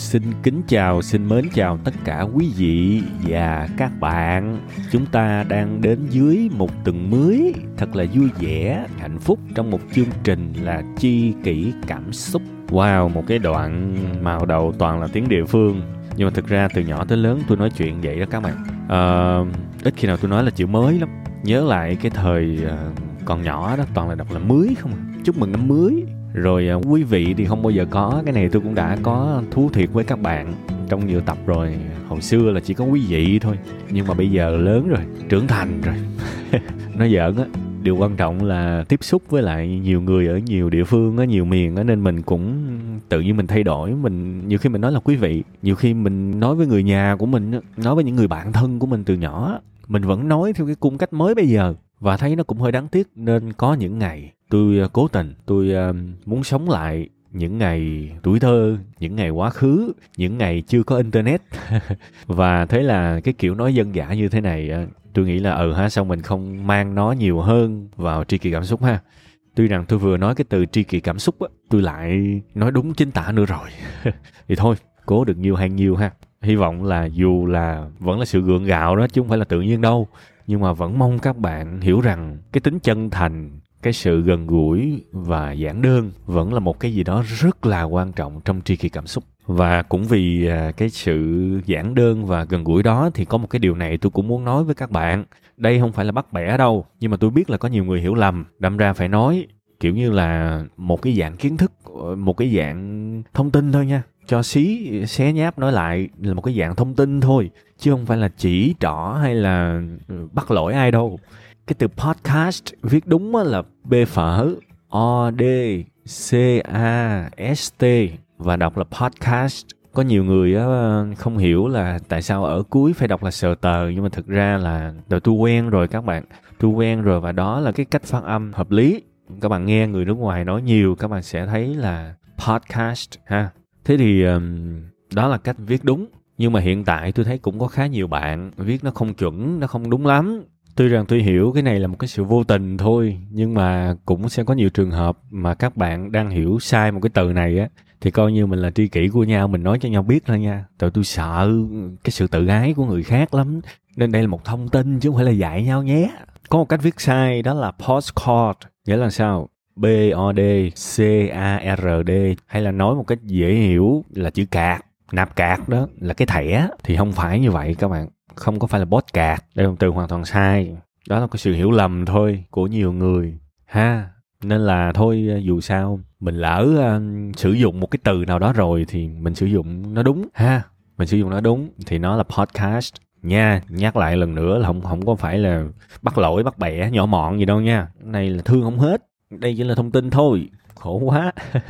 Xin kính chào, xin mến chào tất cả quý vị và các bạn. Chúng ta đang đến dưới một tuần mới thật là vui vẻ, hạnh phúc trong một chương trình là chi kỷ cảm xúc. Wow, một cái đoạn màu đầu toàn là tiếng địa phương. Nhưng mà thực ra từ nhỏ tới lớn tôi nói chuyện vậy đó các bạn. Uh, ít khi nào tôi nói là chữ mới lắm. Nhớ lại cái thời ờ, còn nhỏ đó toàn là đọc là mới không. À. Chúc mừng năm mới rồi à, quý vị thì không bao giờ có. Cái này tôi cũng đã có thú thiệt với các bạn trong nhiều tập rồi. Hồi xưa là chỉ có quý vị thôi. Nhưng mà bây giờ lớn rồi, trưởng thành rồi. Nói giỡn á, điều quan trọng là tiếp xúc với lại nhiều người ở nhiều địa phương, ở nhiều miền á, nên mình cũng tự nhiên mình thay đổi. Mình, nhiều khi mình nói là quý vị, nhiều khi mình nói với người nhà của mình nói với những người bạn thân của mình từ nhỏ mình vẫn nói theo cái cung cách mới bây giờ. Và thấy nó cũng hơi đáng tiếc nên có những ngày tôi à, cố tình, tôi à, muốn sống lại những ngày tuổi thơ, những ngày quá khứ, những ngày chưa có internet. Và thế là cái kiểu nói dân dã như thế này à, tôi nghĩ là ừ ha, sao mình không mang nó nhiều hơn vào tri kỳ cảm xúc ha? Tuy rằng tôi vừa nói cái từ tri kỳ cảm xúc á, tôi lại nói đúng chính tả nữa rồi. Thì thôi, cố được nhiều hay nhiều ha. Hy vọng là dù là vẫn là sự gượng gạo đó chứ không phải là tự nhiên đâu, nhưng mà vẫn mong các bạn hiểu rằng cái tính chân thành cái sự gần gũi và giản đơn vẫn là một cái gì đó rất là quan trọng trong tri kỳ cảm xúc. Và cũng vì à, cái sự giản đơn và gần gũi đó thì có một cái điều này tôi cũng muốn nói với các bạn. Đây không phải là bắt bẻ đâu, nhưng mà tôi biết là có nhiều người hiểu lầm, đâm ra phải nói, kiểu như là một cái dạng kiến thức, một cái dạng thông tin thôi nha. Cho xí, xé nháp nói lại là một cái dạng thông tin thôi, chứ không phải là chỉ trỏ hay là bắt lỗi ai đâu cái từ podcast viết đúng là b phở, o, d, c, a, s, t. Và đọc là podcast. Có nhiều người không hiểu là tại sao ở cuối phải đọc là sờ tờ, nhưng mà thực ra là tôi quen rồi các bạn. Tôi quen rồi và đó là cái cách phát âm hợp lý. Các bạn nghe người nước ngoài nói nhiều, các bạn sẽ thấy là podcast, ha. Thế thì đó là cách viết đúng. Nhưng mà hiện tại tôi thấy cũng có khá nhiều bạn viết nó không chuẩn, nó không đúng lắm tuy rằng tôi hiểu cái này là một cái sự vô tình thôi, nhưng mà cũng sẽ có nhiều trường hợp mà các bạn đang hiểu sai một cái từ này á, thì coi như mình là tri kỷ của nhau, mình nói cho nhau biết thôi nha. Tại tôi sợ cái sự tự ái của người khác lắm, nên đây là một thông tin chứ không phải là dạy nhau nhé. Có một cách viết sai, đó là postcard, nghĩa là sao? B O D C A R D, hay là nói một cách dễ hiểu là chữ cạc, nạp cạc đó, là cái thẻ, thì không phải như vậy các bạn không có phải là bot cạc đây là một từ hoàn toàn sai. Đó là cái sự hiểu lầm thôi của nhiều người. Ha nên là thôi à, dù sao mình lỡ uh, sử dụng một cái từ nào đó rồi thì mình sử dụng nó đúng. Ha mình sử dụng nó đúng thì nó là podcast. Nha nhắc lại lần nữa là không không có phải là bắt lỗi bắt bẻ nhỏ mọn gì đâu nha. Này là thương không hết. Đây chỉ là thông tin thôi. Khổ quá.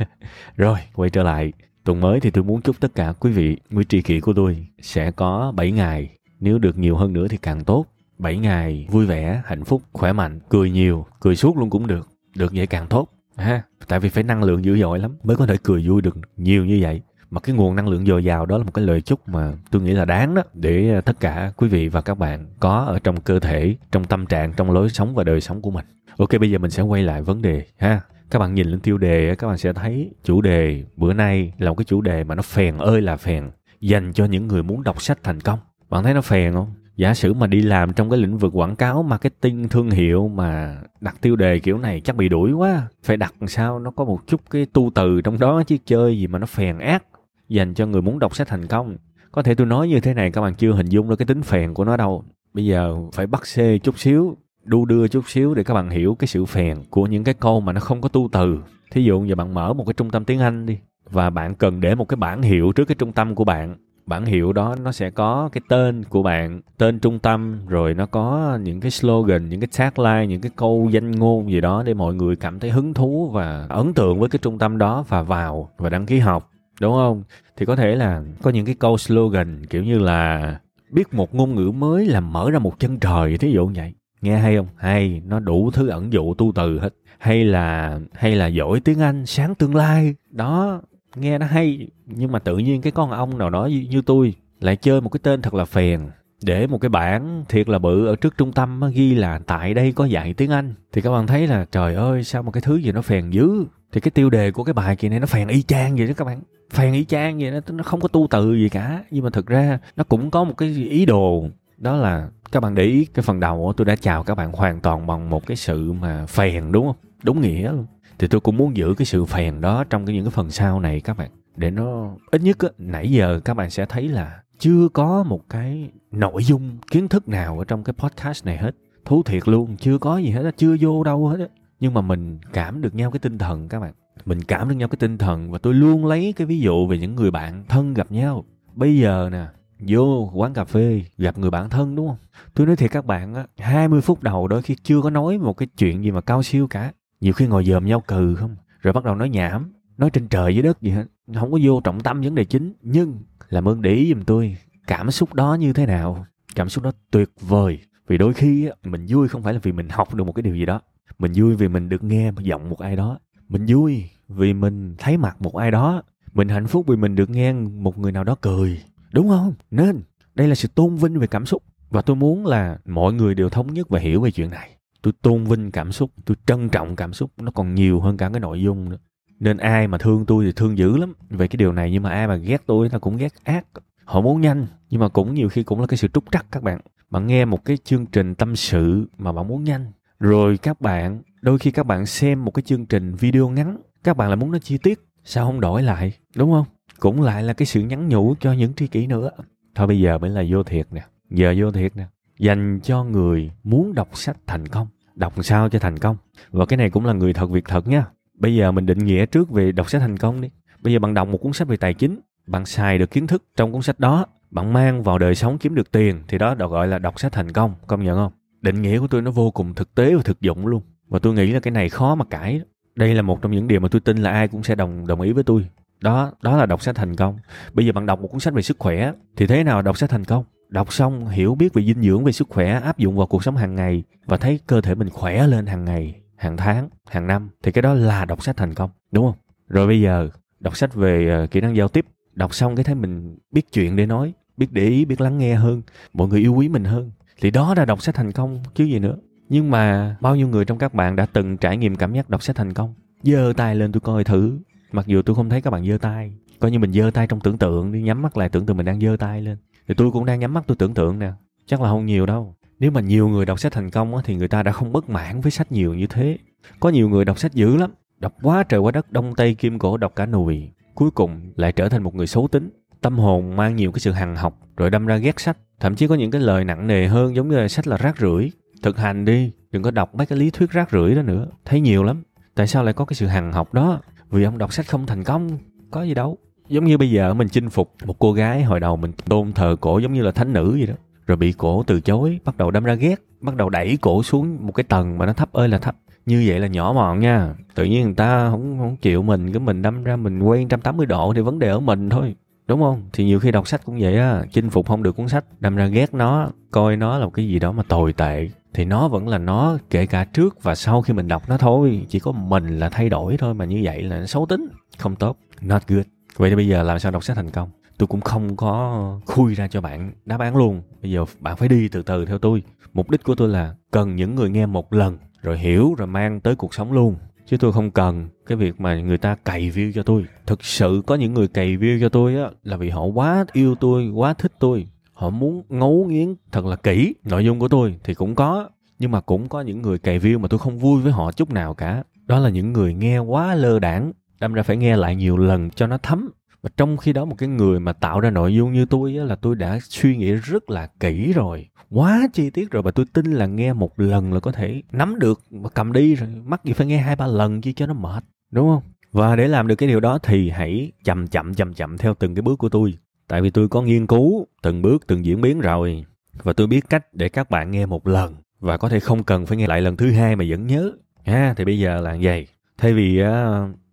Rồi quay trở lại. Tuần mới thì tôi muốn chúc tất cả quý vị quý tri kỷ của tôi sẽ có 7 ngày nếu được nhiều hơn nữa thì càng tốt. 7 ngày, vui vẻ, hạnh phúc, khỏe mạnh. Cười nhiều, cười suốt luôn cũng được. Được vậy càng tốt. Ha, tại vì phải năng lượng dữ dội lắm mới có thể cười vui được nhiều như vậy. Mà cái nguồn năng lượng dồi dào đó là một cái lời chúc mà tôi nghĩ là đáng đó. Để ờ, tất cả quý vị và các bạn có ở trong cơ thể, trong tâm trạng, trong lối sống và đời sống của mình. Ok, bây giờ mình sẽ quay lại vấn đề, ha. Các bạn nhìn lên tiêu đề các bạn sẽ thấy chủ đề bữa nay là một cái chủ đề mà nó phèn ơi là phèn, dành cho những người muốn đọc sách thành công bạn thấy nó phèn không? Giả sử mà đi làm trong cái lĩnh vực quảng cáo, marketing, thương hiệu mà đặt tiêu đề kiểu này chắc bị đuổi quá. Phải đặt sao? Nó có một chút cái tu từ trong đó chứ chơi gì mà nó phèn ác. Dành cho người muốn đọc sách thành công. Có thể tôi nói như thế này, các bạn chưa hình dung được cái tính phèn của nó đâu. Bây giờ phải bắt xê chút xíu, đu đưa chút xíu để các bạn hiểu cái sự phèn của những cái câu mà nó không có tu từ. Thí dụ giờ bạn mở một cái trung tâm tiếng anh đi, và bạn cần để một cái bảng hiệu trước cái trung tâm của bạn bản hiệu đó nó sẽ có cái tên của bạn, tên trung tâm, rồi nó có những cái slogan, những cái tagline, những cái câu danh ngôn gì đó để mọi người cảm thấy hứng thú và ấn tượng với cái trung tâm đó và vào và đăng ký học, đúng không? Thì có thể là có những cái câu slogan kiểu như là biết một ngôn ngữ mới làm mở ra một chân trời thí dụ như vậy. Nghe hay không? Hay, nó đủ thứ ẩn dụ tu từ hết. Hay là hay là giỏi tiếng anh sáng tương lai. Đó nghe nó hay nhưng mà tự nhiên cái con ông nào đó như, như tôi lại chơi một cái tên thật là phèn. Để một cái bảng thiệt là bự ở trước trung tâm ghi là tại đây có dạy tiếng Anh. Thì các bạn thấy là trời ơi sao một cái thứ gì nó phèn dữ? Thì cái tiêu đề của cái bài kỳ này nó phèn y chang vậy đó các bạn. Phèn y chang vậy đó nó không có tu từ gì cả. Nhưng mà thực ra nó cũng có một cái ý đồ. Đó là các bạn để ý cái phần đầu tôi đã chào các bạn hoàn toàn bằng một cái sự mà phèn đúng không? Đúng nghĩa luôn thì tôi cũng muốn giữ cái sự phèn đó trong cái những cái phần sau này các bạn. Để nó ít nhất á, nãy giờ các bạn sẽ thấy là chưa có một cái nội dung kiến thức nào ở trong cái podcast này hết. Thú thiệt luôn chưa có gì hết chưa vô đâu hết á. Nhưng mà mình cảm được nhau cái tinh thần các bạn. Mình cảm được nhau cái tinh thần và tôi luôn lấy cái ví dụ về những người bạn thân gặp nhau. Bây giờ nè vô quán cà phê gặp người bạn thân đúng không? Tôi nói thiệt các bạn á 20 phút đầu đôi khi chưa có nói một cái chuyện gì mà cao siêu cả nhiều khi ngồi dòm nhau cừ không, rồi bắt đầu nói nhảm, nói trên trời dưới đất gì hết. Không có vô trọng tâm vấn đề chính, nhưng làm ơn để ý giùm tôi, cảm xúc đó như thế nào? Cảm xúc đó tuyệt vời, vì đôi khi mình vui không phải là vì mình học được một cái điều gì đó. Mình vui vì mình được nghe giọng một ai đó. Mình vui vì mình thấy mặt một ai đó. Mình hạnh phúc vì mình được nghe một người nào đó cười. Đúng không? Nên, đây là sự tôn vinh về cảm xúc. Và tôi muốn là mọi người đều thống nhất và hiểu về chuyện này tôi tôn vinh cảm xúc, tôi trân trọng cảm xúc, nó còn nhiều hơn cả cái nội dung nữa. Nên ai mà thương tôi thì thương dữ lắm. Về cái điều này nhưng mà ai mà ghét tôi nó cũng ghét ác. Họ muốn nhanh, nhưng mà cũng nhiều khi cũng là cái sự trúc trắc các bạn. Bạn nghe một cái chương trình tâm sự mà bạn muốn nhanh. Rồi các bạn, đôi khi các bạn xem một cái chương trình video ngắn, các bạn lại muốn nó chi tiết. Sao không đổi lại? Đúng không? Cũng lại là cái sự nhắn nhủ cho những tri kỷ nữa. Thôi bây giờ mới là vô thiệt nè. Giờ vô thiệt nè dành cho người muốn đọc sách thành công. Đọc sao cho thành công? Và cái này cũng là người thật việc thật nha. Bây giờ mình định nghĩa trước về đọc sách thành công đi. Bây giờ bạn đọc một cuốn sách về tài chính, bạn xài được kiến thức trong cuốn sách đó, bạn mang vào đời sống kiếm được tiền, thì đó được gọi là đọc sách thành công công nhận không? Định nghĩa của tôi nó vô cùng thực tế và thực dụng luôn. Và tôi nghĩ là cái này khó mà cãi. Đây là một trong những điều mà tôi tin là ai cũng sẽ đồng đồng ý với tôi. Đó đó là đọc sách thành công. Bây giờ bạn đọc một cuốn sách về sức khỏe, thì thế nào đọc sách thành công? Đọc xong, hiểu biết về dinh dưỡng, về sức khỏe, áp dụng vào cuộc sống hàng ngày và thấy cơ thể mình khỏe lên hàng ngày, hàng tháng, hàng năm, thì cái đó là đọc sách thành công, đúng không? Rồi bây giờ, đọc sách về ờ, kỹ năng giao tiếp. Đọc xong cái thấy mình biết chuyện để nói, biết để ý, biết lắng nghe hơn, mọi người yêu quý mình hơn, thì đó là đọc sách thành công, chứ gì nữa. Nhưng mà bao nhiêu người trong các bạn đã từng trải nghiệm cảm giác đọc sách thành công? Giơ tay lên tôi coi thử. Mặc dù tôi không thấy các bạn giơ tay, coi như mình giơ tay trong tưởng tượng đi, nhắm mắt lại tưởng tượng mình đang giơ tay lên thì tôi cũng đang nhắm mắt tôi tưởng tượng nè. Chắc là không nhiều đâu. Nếu mà nhiều người đọc sách thành công á, thì người ta đã không bất mãn với sách nhiều như thế. Có nhiều người đọc sách dữ lắm. Đọc quá trời quá đất đông tây kim cổ đọc cả nùi. Cuối cùng lại trở thành một người xấu tính. Tâm hồn mang nhiều cái sự hằng học rồi đâm ra ghét sách. Thậm chí có những cái lời nặng nề hơn giống như là sách là rác rưởi. Thực hành đi đừng có đọc mấy cái lý thuyết rác rưởi đó nữa. Thấy nhiều lắm. Tại sao lại có cái sự hằng học đó? Vì ông đọc sách không thành công. Có gì đâu giống như bây giờ mình chinh phục một cô gái hồi đầu mình tôn thờ cổ giống như là thánh nữ vậy đó. Rồi bị cổ từ chối, bắt đầu đâm ra ghét, bắt đầu đẩy cổ xuống một cái tầng mà nó thấp ơi là thấp. Như vậy là nhỏ mọn nha. Tự nhiên người ta không không chịu mình, cái mình đâm ra mình quay 180 độ thì vấn đề ở mình thôi. Đúng không? Thì nhiều khi đọc sách cũng vậy á, chinh phục không được cuốn sách, đâm ra ghét nó, coi nó là một cái gì đó mà tồi tệ, thì nó vẫn là nó, kể cả trước và sau khi mình đọc nó thôi. Chỉ có mình là thay đổi thôi mà như vậy là nó xấu tính, không tốt, not good vậy thì bây giờ làm sao đọc sách thành công? Tôi cũng không có khui ra cho bạn đáp án luôn. Bây giờ bạn phải đi từ từ theo tôi. Mục đích của tôi là cần những người nghe một lần, rồi hiểu, rồi mang tới cuộc sống luôn. Chứ tôi không cần cái việc mà người ta cày view cho tôi. Thực sự có những người cày view cho tôi á, là vì họ quá yêu tôi, quá thích tôi. Họ muốn ngấu nghiến thật là kỹ nội dung của tôi thì cũng có. Nhưng mà cũng có những người cày view mà tôi không vui với họ chút nào cả. Đó là những người nghe quá lơ đảng đâm ra phải nghe lại nhiều lần cho nó thấm. Và trong khi đó một cái người mà tạo ra nội dung như tôi á, là tôi đã suy nghĩ rất là kỹ rồi. Quá chi tiết rồi và tôi tin là nghe một lần là có thể nắm được và cầm đi rồi. Mắc gì phải nghe hai ba lần chứ cho nó mệt đúng không? Và để làm được cái điều đó thì hãy chậm chậm chậm chậm theo từng cái bước của tôi. Tại vì tôi có nghiên cứu từng bước từng diễn biến rồi. Và tôi biết cách để các bạn nghe một lần. Và có thể không cần phải nghe lại lần thứ hai mà vẫn nhớ. À, thì bây giờ là vậy. Thay vì uh,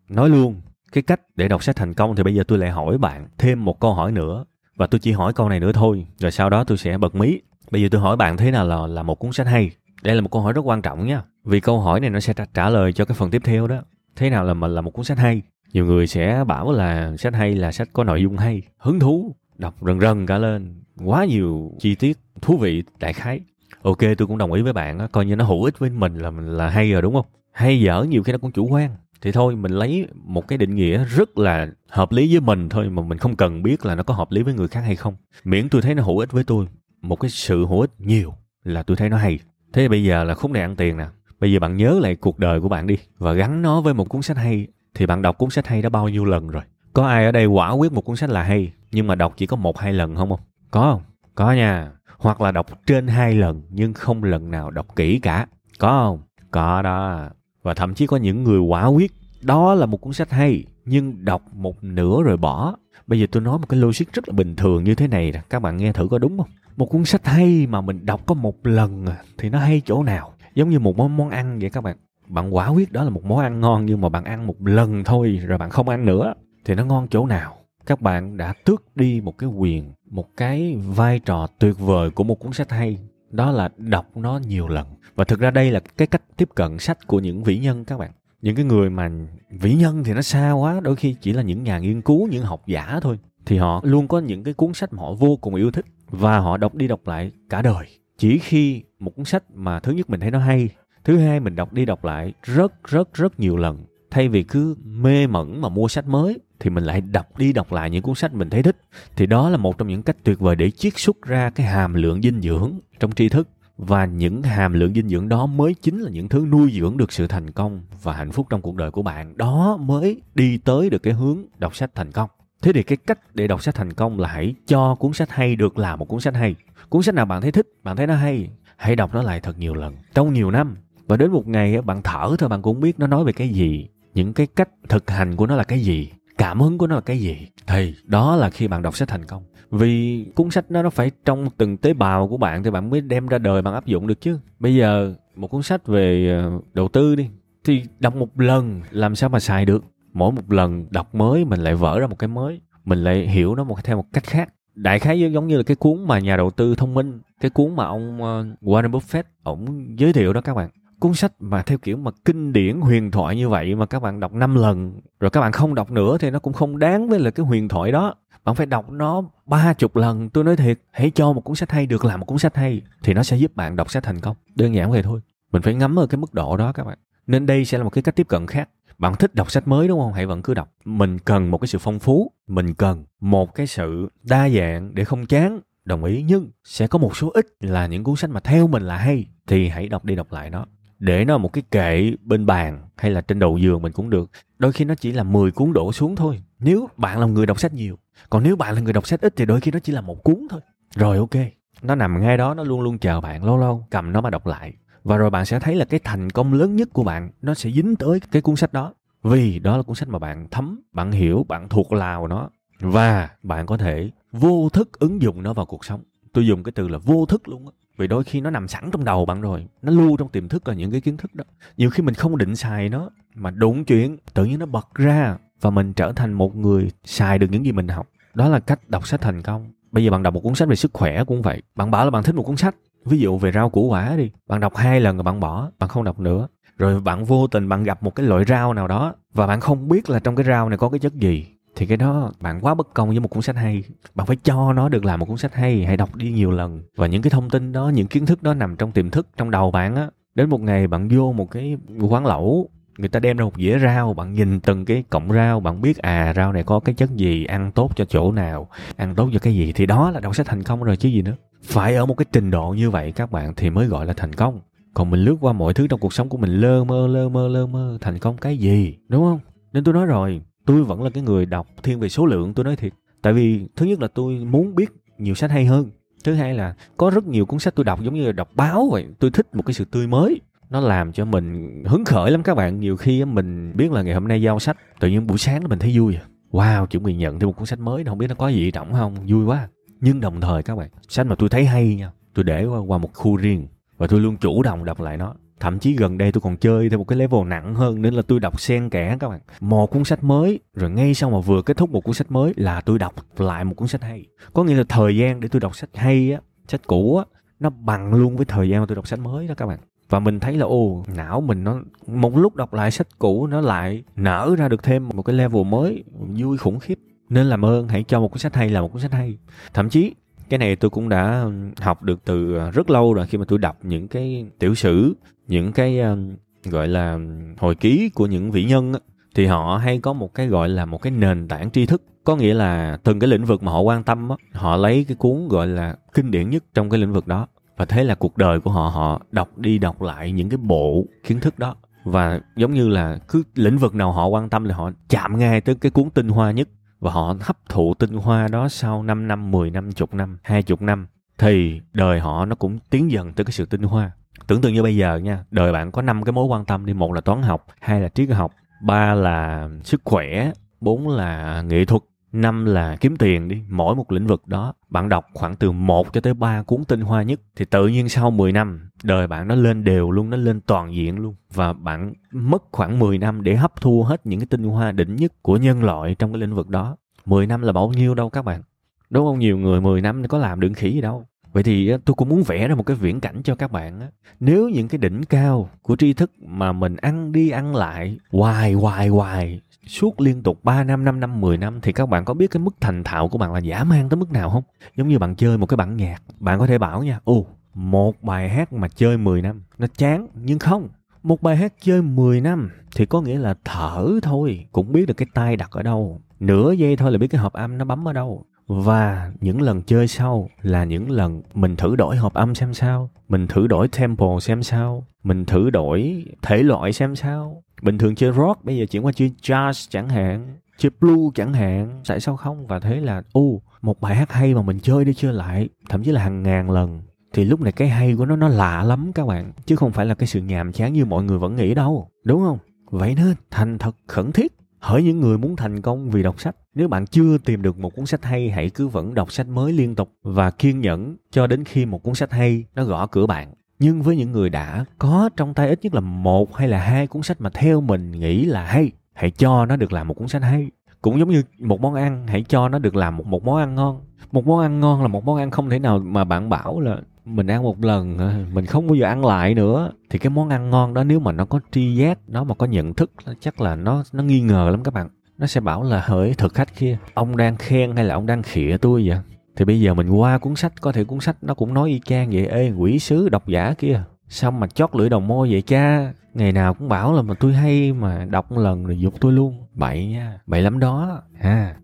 nói luôn, cái cách để đọc sách thành công thì bây giờ tôi lại hỏi bạn thêm một câu hỏi nữa. Và tôi chỉ hỏi câu này nữa thôi, rồi sau đó tôi sẽ bật mí. Bây giờ tôi hỏi bạn thế nào là là một cuốn sách hay? Đây là một câu hỏi rất quan trọng nha. Vì câu hỏi này nó sẽ trả lời cho cái phần tiếp theo đó. Thế nào là, mà là một cuốn sách hay? Nhiều người sẽ bảo là sách hay là sách có nội dung hay. Hứng thú, đọc rần rần cả lên. Quá nhiều chi tiết, thú vị, đại khái. Ok, tôi cũng đồng ý với bạn coi như nó hữu ích với mình là mình là hay rồi đúng không? Hay dở nhiều khi nó cũng chủ quan thì thôi, mình lấy một cái định nghĩa rất là hợp lý với mình thôi mà mình không cần biết là nó có hợp lý với người khác hay không. Miễn tôi thấy nó hữu ích với tôi, một cái sự hữu ích nhiều là tôi thấy nó hay. Thế bây giờ là khúc này ăn tiền nè. Bây giờ bạn nhớ lại cuộc đời của bạn đi và gắn nó với một cuốn sách hay. Thì bạn đọc cuốn sách hay đó bao nhiêu lần rồi? Có ai ở đây quả quyết một cuốn sách là hay, nhưng mà đọc chỉ có một, hai lần không không? Có không? Có nha. Hoặc là đọc trên hai lần, nhưng không lần nào đọc kỹ cả. Có không? Có đó và thậm chí có những người quả quyết, đó là một cuốn sách hay, nhưng đọc một nửa rồi bỏ. Bây giờ tôi nói một cái logic rất là bình thường như thế này các bạn nghe thử có đúng không? Một cuốn sách hay mà mình đọc có một lần à, thì nó hay chỗ nào? Giống như một món món ăn vậy các bạn. Bạn quả quyết đó là một món ăn ngon, nhưng mà bạn ăn một lần thôi, rồi bạn không ăn nữa, thì nó ngon chỗ nào? Các bạn đã tước đi một cái quyền, một cái vai trò tuyệt vời của một cuốn sách hay đó là đọc nó nhiều lần. Và thực ra đây là cái cách tiếp cận sách của những vĩ nhân các bạn. Những cái người mà vĩ nhân thì nó xa quá, đôi khi chỉ là những nhà nghiên cứu, những học giả thôi. Thì họ luôn có những cái cuốn sách mà họ vô cùng yêu thích và họ đọc đi đọc lại cả đời. Chỉ khi một cuốn sách mà thứ nhất mình thấy nó hay, thứ hai mình đọc đi đọc lại rất rất rất nhiều lần, thay vì cứ mê mẩn mà mua sách mới thì mình lại đọc đi đọc lại những cuốn sách mình thấy thích. Thì đó là một trong những cách tuyệt vời để chiết xuất ra cái hàm lượng dinh dưỡng trong tri thức. Và những hàm lượng dinh dưỡng đó mới chính là những thứ nuôi dưỡng được sự thành công và hạnh phúc trong cuộc đời của bạn. Đó mới đi tới được cái hướng đọc sách thành công. Thế thì cái cách để đọc sách thành công là hãy cho cuốn sách hay được là một cuốn sách hay. Cuốn sách nào bạn thấy thích, bạn thấy nó hay, hãy đọc nó lại thật nhiều lần, trong nhiều năm. Và đến một ngày bạn thở thôi, bạn cũng biết nó nói về cái gì. Những cái cách thực hành của nó là cái gì cảm hứng của nó là cái gì? Thì đó là khi bạn đọc sách thành công. Vì cuốn sách đó nó phải trong từng tế bào của bạn thì bạn mới đem ra đời bạn áp dụng được chứ. Bây giờ một cuốn sách về ờ, đầu tư đi thì đọc một lần làm sao mà xài được? Mỗi một lần đọc mới mình lại vỡ ra một cái mới mình lại hiểu nó một theo một cách khác. Đại khái giống như là cái cuốn mà nhà đầu tư thông minh cái cuốn mà ông ờ, Warren Buffett ổng giới thiệu đó các bạn cuốn sách mà theo kiểu mà kinh điển huyền thoại như vậy mà các bạn đọc 5 lần, rồi các bạn không đọc nữa thì nó cũng không đáng với là cái huyền thoại đó. Bạn phải đọc nó ba chục lần. Tôi nói thiệt, hãy cho một cuốn sách hay được làm một cuốn sách hay, thì nó sẽ giúp bạn đọc sách thành công. Đơn giản vậy thôi. Mình phải ngắm ở cái mức độ đó các bạn. Nên đây sẽ là một cái cách tiếp cận khác. Bạn thích đọc sách mới đúng không? Hãy vẫn cứ đọc. Mình cần một cái sự phong phú. Mình cần một cái sự đa dạng để không chán. Đồng ý, nhưng sẽ có một số ít là những cuốn sách mà theo mình là hay, thì hãy đọc đi đọc lại nó để nó một cái kệ bên bàn hay là trên đầu giường mình cũng được. Đôi khi nó chỉ là 10 cuốn đổ xuống thôi. Nếu bạn là người đọc sách nhiều, còn nếu bạn là người đọc sách ít thì đôi khi nó chỉ là một cuốn thôi. Rồi, ok. Nó nằm ngay đó, nó luôn luôn chờ bạn, lâu lâu, cầm nó mà đọc lại. Và rồi bạn sẽ thấy là cái thành công lớn nhất của bạn, nó sẽ dính tới cái cuốn sách đó. Vì đó là cuốn sách mà bạn thấm, bạn hiểu, bạn thuộc lào nó. Và bạn có thể vô thức ứng dụng nó vào cuộc sống. Tôi dùng cái từ là vô thức luôn á vì đôi khi nó nằm sẵn trong đầu bạn rồi, nó lưu trong tiềm thức là những cái kiến thức đó. Nhiều khi mình không định xài nó, mà đụng chuyện, tự nhiên nó bật ra và mình trở thành một người xài được những gì mình học. Đó là cách đọc sách thành công. Bây giờ bạn đọc một cuốn sách về sức khỏe cũng vậy. Bạn bảo là bạn thích một cuốn sách, ví dụ về rau củ quả đi. Bạn đọc hai lần rồi bạn bỏ, bạn không đọc nữa. Rồi bạn vô tình bạn gặp một cái loại rau nào đó và bạn không biết là trong cái rau này có cái chất gì thì cái đó, bạn quá bất công với một cuốn sách hay. Bạn phải cho nó được làm một cuốn sách hay. Hãy đọc đi nhiều lần. Và những cái thông tin đó, những kiến thức đó nằm trong tiềm thức, trong đầu bạn á. Đến một ngày bạn vô một cái quán lẩu, người ta đem ra một dĩa rau, bạn nhìn từng cái cọng rau, bạn biết à rau này có cái chất gì, ăn tốt cho chỗ nào, ăn tốt cho cái gì. Thì đó là đọc sách thành công rồi chứ gì nữa. Phải ở một cái trình độ như vậy các bạn thì mới gọi là thành công. Còn mình lướt qua mọi thứ trong cuộc sống của mình, lơ mơ lơ mơ lơ mơ, thành công cái gì, đúng không? Nên tôi nói rồi tôi vẫn là cái người đọc thiên về số lượng, tôi nói thiệt. Tại vì, thứ nhất là tôi muốn biết nhiều sách hay hơn. Thứ hai là, có rất nhiều cuốn sách tôi đọc giống như là đọc báo vậy. Tôi thích một cái sự tươi mới. Nó làm cho mình hứng khởi lắm các bạn. Nhiều khi mình biết là ngày hôm nay giao sách, tự nhiên buổi sáng mình thấy vui à. wow, chuẩn bị nhận thêm một cuốn sách mới không biết nó có gì trọng không? Vui quá. Nhưng đồng thời các bạn, sách mà tôi thấy hay nha, tôi để qua một khu riêng và tôi luôn chủ động đọc lại nó thậm chí gần đây tôi còn chơi theo một cái level nặng hơn nên là tôi đọc xen kẽ các bạn. Một cuốn sách mới, rồi ngay sau mà vừa kết thúc một cuốn sách mới là tôi đọc lại một cuốn sách hay. Có nghĩa là thời gian để tôi đọc sách hay á, sách cũ á, nó bằng luôn với thời gian mà tôi đọc sách mới đó các bạn. Và mình thấy là, ồ, não mình nó, một lúc đọc lại sách cũ nó lại nở ra được thêm một cái level mới vui khủng khiếp. Nên làm ơn, hãy cho một cuốn sách hay là một cuốn sách hay. Thậm chí, cái này tôi cũng đã học được từ rất lâu rồi khi mà tôi đọc những cái tiểu sử những cái ờ, gọi là hồi ký của những vĩ nhân thì họ hay có một cái gọi là một cái nền tảng tri thức. Có nghĩa là từng cái lĩnh vực mà họ quan tâm họ lấy cái cuốn gọi là kinh điển nhất trong cái lĩnh vực đó. Và thế là cuộc đời của họ họ đọc đi đọc lại những cái bộ kiến thức đó. Và giống như là cứ lĩnh vực nào họ quan tâm là họ chạm ngay tới cái cuốn tinh hoa nhất. Và họ hấp thụ tinh hoa đó sau 5 năm, 10 năm, chục năm, hai chục năm thì đời họ nó cũng tiến dần tới cái sự tinh hoa. Tưởng tượng như bây giờ nha, đời bạn có năm cái mối quan tâm đi, một là toán học, hai là triết học, ba là sức khỏe, bốn là nghệ thuật, năm là kiếm tiền đi. Mỗi một lĩnh vực đó bạn đọc khoảng từ 1 cho tới 3 cuốn tinh hoa nhất. Thì tự nhiên sau 10 năm đời bạn nó lên đều luôn nó lên toàn diện luôn. Và bạn mất khoảng 10 năm để hấp thu hết những cái tinh hoa đỉnh nhất của nhân loại trong cái lĩnh vực đó. 10 năm là bao nhiêu đâu các bạn? Đúng không? Nhiều người 10 năm có làm được khỉ gì đâu vậy thì tôi cũng muốn vẽ ra một cái viễn cảnh cho các bạn nếu những cái đỉnh cao của tri thức mà mình ăn đi ăn lại hoài hoài hoài suốt liên tục 3 năm, 5 năm, 10 năm thì các bạn có biết cái mức thành thạo của bạn là giả mang tới mức nào không? Giống như bạn chơi một cái bản nhạc, bạn có thể bảo nha, ồ, một bài hát mà chơi 10 năm, nó chán, nhưng không. Một bài hát chơi 10 năm thì có nghĩa là thở thôi, cũng biết được cái tay đặt ở đâu. Nửa giây thôi là biết cái hợp âm nó bấm ở đâu. Và những lần chơi sau là những lần mình thử đổi hộp âm xem sao, mình thử đổi tempo xem sao, mình thử đổi thể loại xem sao, bình thường chơi rock bây giờ chuyển qua chơi jazz chẳng hạn chơi blue chẳng hạn. Tại sao không? Và thế là ô một bài hát hay mà mình chơi đi chơi lại thậm chí là hàng ngàn lần. Thì lúc này cái hay của nó nó lạ lắm các bạn. Chứ không phải là cái sự nhàm chán như mọi người vẫn nghĩ đâu. Đúng không? Vậy nên thành thật khẩn thiết. Hỡi những người muốn thành công vì đọc sách nếu bạn chưa tìm được một cuốn sách hay, hãy cứ vẫn đọc sách mới liên tục và kiên nhẫn cho đến khi một cuốn sách hay nó gõ cửa bạn. Nhưng với những người đã có trong tay ít nhất là một hay là hai cuốn sách mà theo mình nghĩ là hay, hãy cho nó được làm một cuốn sách hay. Cũng giống như một món ăn, hãy cho nó được làm một một món ăn ngon. Một món ăn ngon là một món ăn không thể nào mà bạn bảo là mình ăn một lần à, mình không bao giờ ăn lại nữa. Thì cái món ăn ngon đó nếu mà nó có tri giác, nó mà có nhận thức, chắc là nó nó nghi ngờ lắm các bạn nó sẽ bảo là, hỡi, thực khách kia, ông đang khen hay là ông đang khịa tôi vậy? Thì bây giờ mình qua cuốn sách, có thể cuốn sách nó cũng nói y chang vậy, ê, quỷ sứ độc giả kia, sao mà chót lưỡi đồng môi vậy cha? Ngày nào cũng bảo là mà tôi hay mà đọc một lần rồi dục tôi luôn. Bậy nha, bậy lắm đó. Ha.